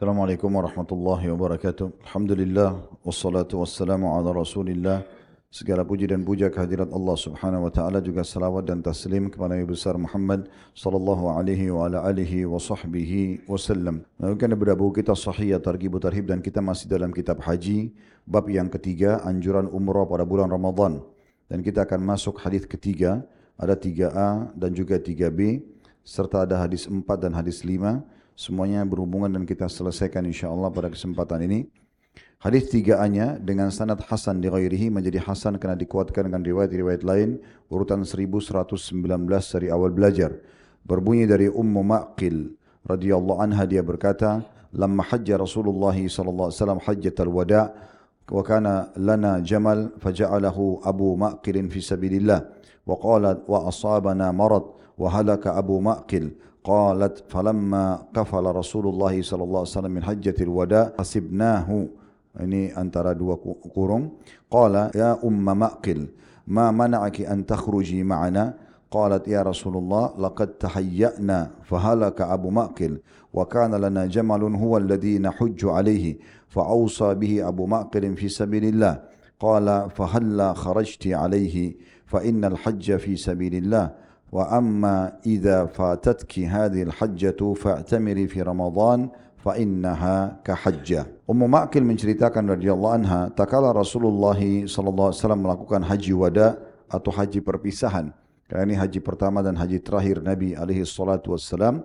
Assalamualaikum warahmatullahi wabarakatuh. Alhamdulillah wassalatu wassalamu ala Rasulillah. Segala puji dan puja kehadirat Allah Subhanahu wa taala juga salawat dan taslim kepada Nabi besar Muhammad sallallahu alaihi wa ala alihi wa sahbihi wasallam. Mungkin beberapa buku kita Sahih Targhib Tarhib dan kita masih dalam kitab haji bab yang ketiga anjuran umrah pada bulan Ramadan. Dan kita akan masuk hadis ketiga, ada 3A dan juga 3B serta ada hadis 4 dan hadis 5 semuanya berhubungan dan kita selesaikan insyaAllah pada kesempatan ini. Hadis tiga dengan sanad Hasan di ghairihi menjadi Hasan kerana dikuatkan dengan riwayat-riwayat lain urutan 1119 dari awal belajar. Berbunyi dari Ummu Ma'qil radhiyallahu anha dia berkata, "Lamma hajja Rasulullah sallallahu alaihi wasallam hajjatal wada' wa kana lana jamal faja'alahu Abu Ma'qil fi sabilillah wa qalat wa asabana marad wa halaka Abu Ma'qil قالت فلما قفل رسول الله صلى الله عليه وسلم من حجة الوداع حسبناه. Ini antara dua kurung. قال يا أم مأقل ما منعك أن تخرجي معنا؟ قالت يا رسول الله لقد تهيأنا فهلك أبو مأقل وكان لنا جمل هو الذي نحج عليه فأوصى به أبو مأقل في سبيل الله. قال فهلا خرجت عليه فإن الحج في سبيل الله. وأما إذا فاتتك هذه الحجة فاعتمري في رمضان فإنها كحجة Ummu Ma'kil menceritakan radhiyallahu anha takala Rasulullah sallallahu alaihi wasallam melakukan haji wada atau haji perpisahan kerana ini haji pertama dan haji terakhir Nabi alaihi salatu wassalam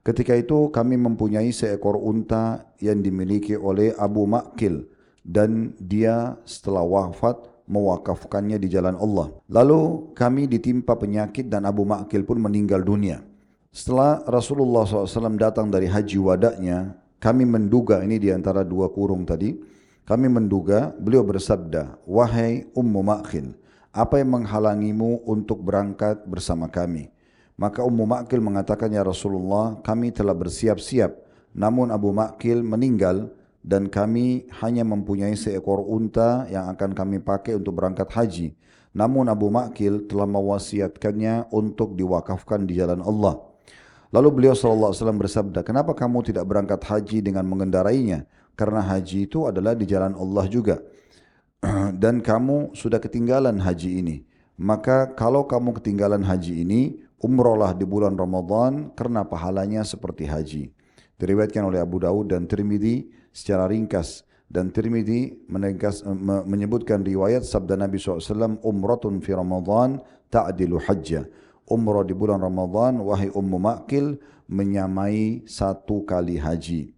ketika itu kami mempunyai seekor unta yang dimiliki oleh Abu Ma'kil dan dia setelah wafat mewakafkannya di jalan Allah. Lalu kami ditimpa penyakit dan Abu Ma'kil pun meninggal dunia. Setelah Rasulullah SAW datang dari haji wadaknya, kami menduga ini di antara dua kurung tadi, kami menduga beliau bersabda, Wahai Ummu Ma'kil, apa yang menghalangimu untuk berangkat bersama kami? Maka Ummu Ma'kil mengatakan, Ya Rasulullah, kami telah bersiap-siap, namun Abu Ma'kil meninggal, dan kami hanya mempunyai seekor unta yang akan kami pakai untuk berangkat haji. Namun Abu Ma'kil telah mewasiatkannya untuk diwakafkan di jalan Allah. Lalu beliau SAW bersabda, kenapa kamu tidak berangkat haji dengan mengendarainya? Karena haji itu adalah di jalan Allah juga. Dan kamu sudah ketinggalan haji ini. Maka kalau kamu ketinggalan haji ini, umrohlah di bulan Ramadan karena pahalanya seperti haji. Diriwayatkan oleh Abu Dawud dan Tirmidhi secara ringkas. Dan Tirmidzi menengkas, menyebutkan riwayat sabda Nabi SAW umratun fi Ramadan ta'dilu hajjah umrah di bulan Ramadan wahai ummu ma'kil menyamai satu kali haji.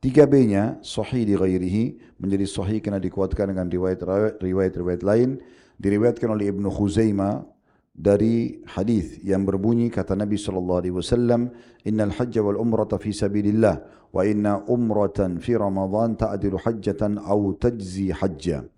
Tiga B-nya sahih di ghairihi menjadi sahih kerana dikuatkan dengan riwayat-riwayat lain. Diriwayatkan oleh Ibnu Khuzaimah dari hadis yang berbunyi kata Nabi sallallahu alaihi wasallam innal hajj wal umrata fi sabilillah wa inna umratan fi ramadan ta'dilu hajjatan aw tajzi hajja.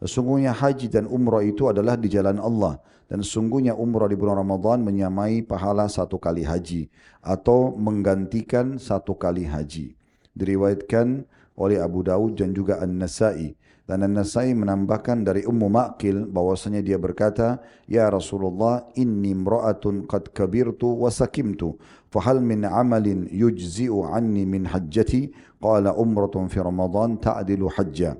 Sesungguhnya haji dan umrah itu adalah di jalan Allah dan sesungguhnya umrah di bulan Ramadan menyamai pahala satu kali haji atau menggantikan satu kali haji. Diriwayatkan oleh Abu Daud dan juga An-Nasa'i dan An-Nasai menambahkan dari Ummu Ma'kil bahwasanya dia berkata, "Ya Rasulullah, inni imra'atun qad kabirtu wa sakimtu, fahal min amalin yujzi'u anni min hajjati?" Qala umratun fi Ramadan ta'dilu hajja.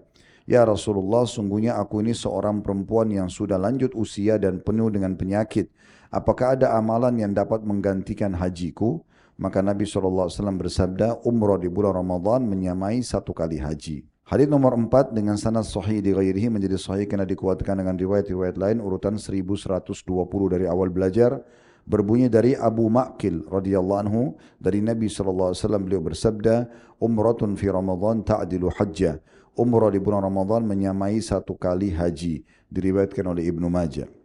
Ya Rasulullah, sungguhnya aku ini seorang perempuan yang sudah lanjut usia dan penuh dengan penyakit. Apakah ada amalan yang dapat menggantikan hajiku? Maka Nabi SAW bersabda, umrah di bulan Ramadan menyamai satu kali haji. Hadis nomor empat dengan sanad sahih di ghairihi menjadi sahih kerana dikuatkan dengan riwayat-riwayat lain. Urutan 1120 dari awal belajar. Berbunyi dari Abu Ma'kil radhiyallahu anhu. Dari Nabi sallallahu alaihi wasallam beliau bersabda umratun fi Ramadan ta'dilu hajjah umrah di bulan Ramadan menyamai satu kali haji. Diriwayatkan oleh Ibnu Majah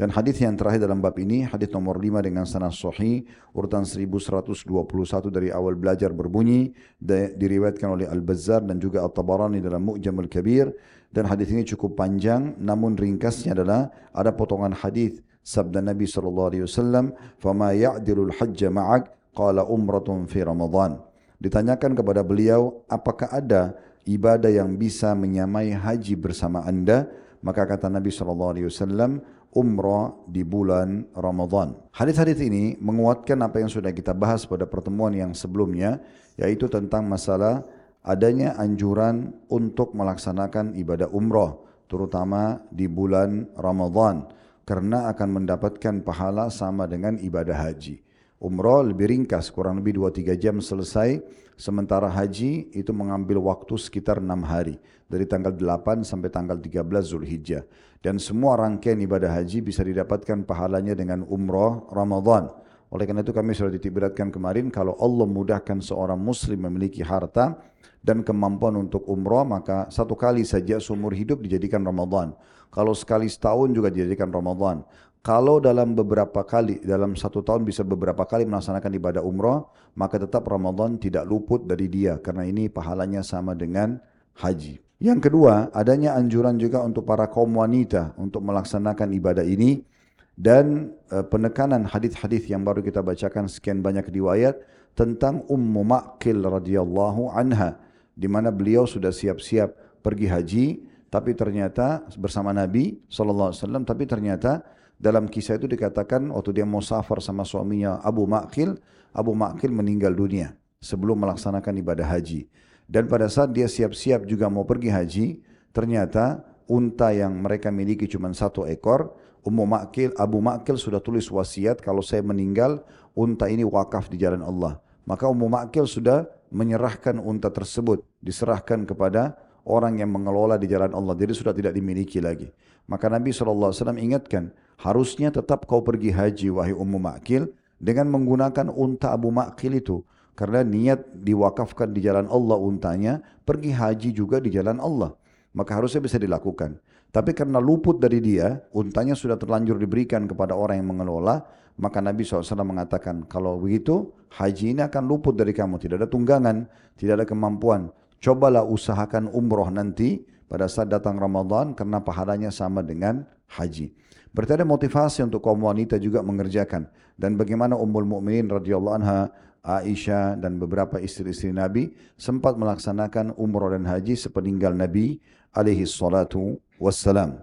dan hadis yang terakhir dalam bab ini, hadis nomor 5 dengan sanad sahih urutan 1121 dari awal belajar berbunyi diriwayatkan oleh Al-Bazzar dan juga At-Tabarani dalam Mu'jamul Kabir dan hadis ini cukup panjang namun ringkasnya adalah ada potongan hadis sabda Nabi sallallahu alaihi wasallam, "Fama ya'dilul hajj ma'ak?" qala umratun fi ramadhan. Ditanyakan kepada beliau, "Apakah ada ibadah yang bisa menyamai haji bersama Anda?" Maka kata Nabi sallallahu alaihi wasallam, umrah di bulan Ramadan. Hadis-hadis ini menguatkan apa yang sudah kita bahas pada pertemuan yang sebelumnya yaitu tentang masalah adanya anjuran untuk melaksanakan ibadah umrah terutama di bulan Ramadan karena akan mendapatkan pahala sama dengan ibadah haji. Umrah lebih ringkas, kurang lebih 2-3 jam selesai. Sementara haji itu mengambil waktu sekitar 6 hari. Dari tanggal 8 sampai tanggal 13 Zulhijjah. Dan semua rangkaian ibadah haji bisa didapatkan pahalanya dengan umrah Ramadan. Oleh karena itu kami sudah ditiberatkan kemarin, kalau Allah mudahkan seorang muslim memiliki harta dan kemampuan untuk umrah, maka satu kali saja seumur hidup dijadikan Ramadan. Kalau sekali setahun juga dijadikan Ramadan. Kalau dalam beberapa kali, dalam satu tahun bisa beberapa kali melaksanakan ibadah umrah, maka tetap Ramadan tidak luput dari dia karena ini pahalanya sama dengan haji. Yang kedua, adanya anjuran juga untuk para kaum wanita untuk melaksanakan ibadah ini dan e, penekanan hadis-hadis yang baru kita bacakan sekian banyak riwayat tentang Ummu Ma'qil radhiyallahu anha di mana beliau sudah siap-siap pergi haji tapi ternyata bersama Nabi sallallahu alaihi wasallam tapi ternyata dalam kisah itu dikatakan waktu dia mau safar sama suaminya Abu Ma'qil, Abu Ma'qil meninggal dunia sebelum melaksanakan ibadah haji. Dan pada saat dia siap-siap juga mau pergi haji, ternyata unta yang mereka miliki cuma satu ekor, Ummu Ma'qil, Abu Ma'qil sudah tulis wasiat kalau saya meninggal, unta ini wakaf di jalan Allah. Maka Ummu Ma'qil sudah menyerahkan unta tersebut, diserahkan kepada orang yang mengelola di jalan Allah. Jadi sudah tidak dimiliki lagi. Maka Nabi SAW ingatkan, harusnya tetap kau pergi haji wahai Ummu Ma'kil dengan menggunakan unta Abu Ma'kil itu. Karena niat diwakafkan di jalan Allah untanya, pergi haji juga di jalan Allah. Maka harusnya bisa dilakukan. Tapi karena luput dari dia, untanya sudah terlanjur diberikan kepada orang yang mengelola, maka Nabi SAW mengatakan, kalau begitu haji ini akan luput dari kamu. Tidak ada tunggangan, tidak ada kemampuan. Cobalah usahakan umroh nanti pada saat datang Ramadan karena pahalanya sama dengan haji. Berarti ada motivasi untuk kaum wanita juga mengerjakan. Dan bagaimana Ummul Mukminin radhiyallahu anha, Aisyah dan beberapa istri-istri Nabi sempat melaksanakan umrah dan haji sepeninggal Nabi alaihi salatu wassalam.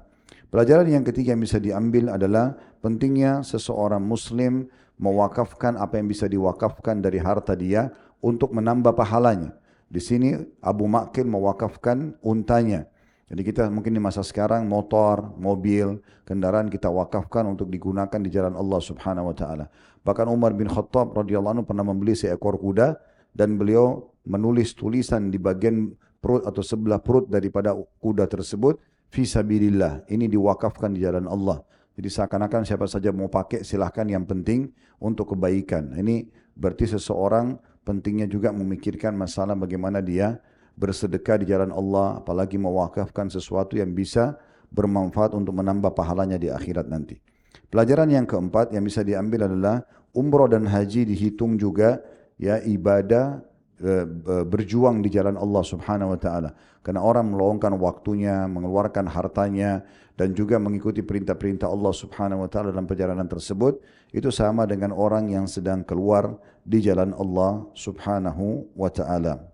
Pelajaran yang ketiga yang bisa diambil adalah pentingnya seseorang muslim mewakafkan apa yang bisa diwakafkan dari harta dia untuk menambah pahalanya. Di sini Abu Ma'kil mewakafkan untanya jadi kita mungkin di masa sekarang motor, mobil, kendaraan kita wakafkan untuk digunakan di jalan Allah Subhanahu wa taala. Bahkan Umar bin Khattab radhiyallahu anhu pernah membeli seekor kuda dan beliau menulis tulisan di bagian perut atau sebelah perut daripada kuda tersebut fi sabilillah. Ini diwakafkan di jalan Allah. Jadi seakan-akan siapa saja mau pakai silahkan yang penting untuk kebaikan. Ini berarti seseorang pentingnya juga memikirkan masalah bagaimana dia bersedekah di jalan Allah, apalagi mewakafkan sesuatu yang bisa bermanfaat untuk menambah pahalanya di akhirat nanti. Pelajaran yang keempat yang bisa diambil adalah umroh dan haji dihitung juga ya ibadah berjuang di jalan Allah Subhanahu wa taala. Karena orang meluangkan waktunya, mengeluarkan hartanya dan juga mengikuti perintah-perintah Allah Subhanahu wa taala dalam perjalanan tersebut itu sama dengan orang yang sedang keluar di jalan Allah Subhanahu wa taala.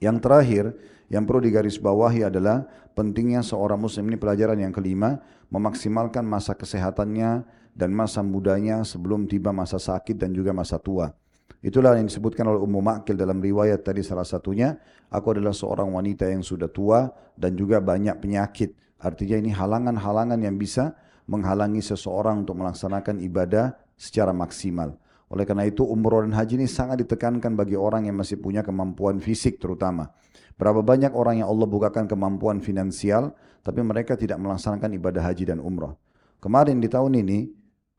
Yang terakhir, yang perlu digarisbawahi adalah pentingnya seorang muslim ini pelajaran yang kelima, memaksimalkan masa kesehatannya dan masa mudanya sebelum tiba masa sakit dan juga masa tua. Itulah yang disebutkan oleh Ummu Ma'kil dalam riwayat tadi salah satunya, aku adalah seorang wanita yang sudah tua dan juga banyak penyakit. Artinya ini halangan-halangan yang bisa menghalangi seseorang untuk melaksanakan ibadah secara maksimal. Oleh karena itu umroh dan haji ini sangat ditekankan bagi orang yang masih punya kemampuan fisik terutama. Berapa banyak orang yang Allah bukakan kemampuan finansial tapi mereka tidak melaksanakan ibadah haji dan umrah. Kemarin di tahun ini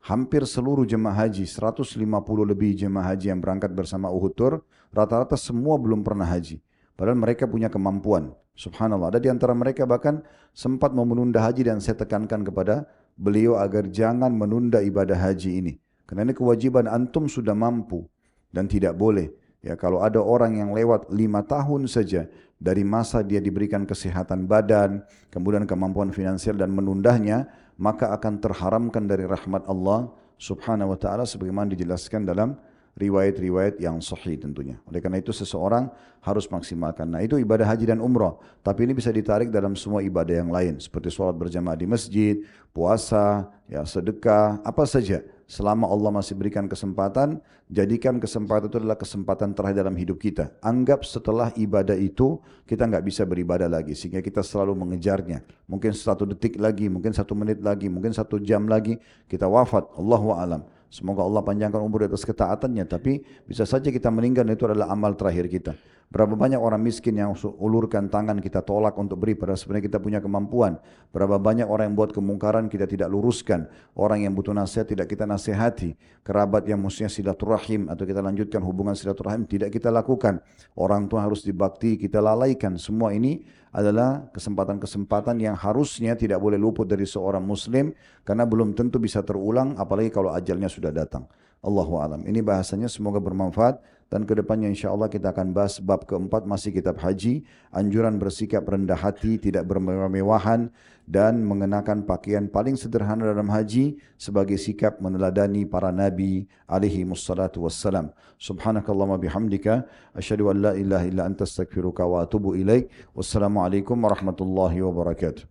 hampir seluruh jemaah haji, 150 lebih jemaah haji yang berangkat bersama Uhud Tour, rata-rata semua belum pernah haji. Padahal mereka punya kemampuan. Subhanallah. Ada di antara mereka bahkan sempat mau menunda haji dan saya tekankan kepada beliau agar jangan menunda ibadah haji ini. Karena ini kewajiban antum sudah mampu dan tidak boleh. Ya, kalau ada orang yang lewat lima tahun saja dari masa dia diberikan kesehatan badan, kemudian kemampuan finansial dan menundahnya, maka akan terharamkan dari rahmat Allah subhanahu wa ta'ala sebagaimana dijelaskan dalam riwayat-riwayat yang sahih tentunya. Oleh karena itu seseorang harus maksimalkan. Nah itu ibadah haji dan umrah. Tapi ini bisa ditarik dalam semua ibadah yang lain. Seperti sholat berjamaah di masjid, puasa, ya sedekah, apa saja. Selama Allah masih berikan kesempatan, jadikan kesempatan itu adalah kesempatan terakhir dalam hidup kita. Anggap setelah ibadah itu, kita nggak bisa beribadah lagi. Sehingga kita selalu mengejarnya. Mungkin satu detik lagi, mungkin satu menit lagi, mungkin satu jam lagi, kita wafat. Allahu a'lam. Semoga Allah panjangkan umur di atas ketaatannya. Tapi bisa saja kita meninggal itu adalah amal terakhir kita. Berapa banyak orang miskin yang ulurkan tangan kita tolak untuk beri padahal sebenarnya kita punya kemampuan. Berapa banyak orang yang buat kemungkaran kita tidak luruskan. Orang yang butuh nasihat tidak kita nasihati. Kerabat yang mestinya silaturahim atau kita lanjutkan hubungan silaturahim tidak kita lakukan. Orang tua harus dibakti kita lalaikan. Semua ini adalah kesempatan-kesempatan yang harusnya tidak boleh luput dari seorang muslim karena belum tentu bisa terulang apalagi kalau ajalnya sudah datang. Allahu alam. Ini bahasanya semoga bermanfaat dan kedepannya insya Allah kita akan bahas bab keempat masih kitab haji. Anjuran bersikap rendah hati tidak bermewah-mewahan dan mengenakan pakaian paling sederhana dalam haji sebagai sikap meneladani para nabi alaihi wassalatu wassalam. Subhanakallahumma bihamdika asyhadu an la ilaha illa anta astaghfiruka wa atubu ilaik. Wassalamu alaikum warahmatullahi wabarakatuh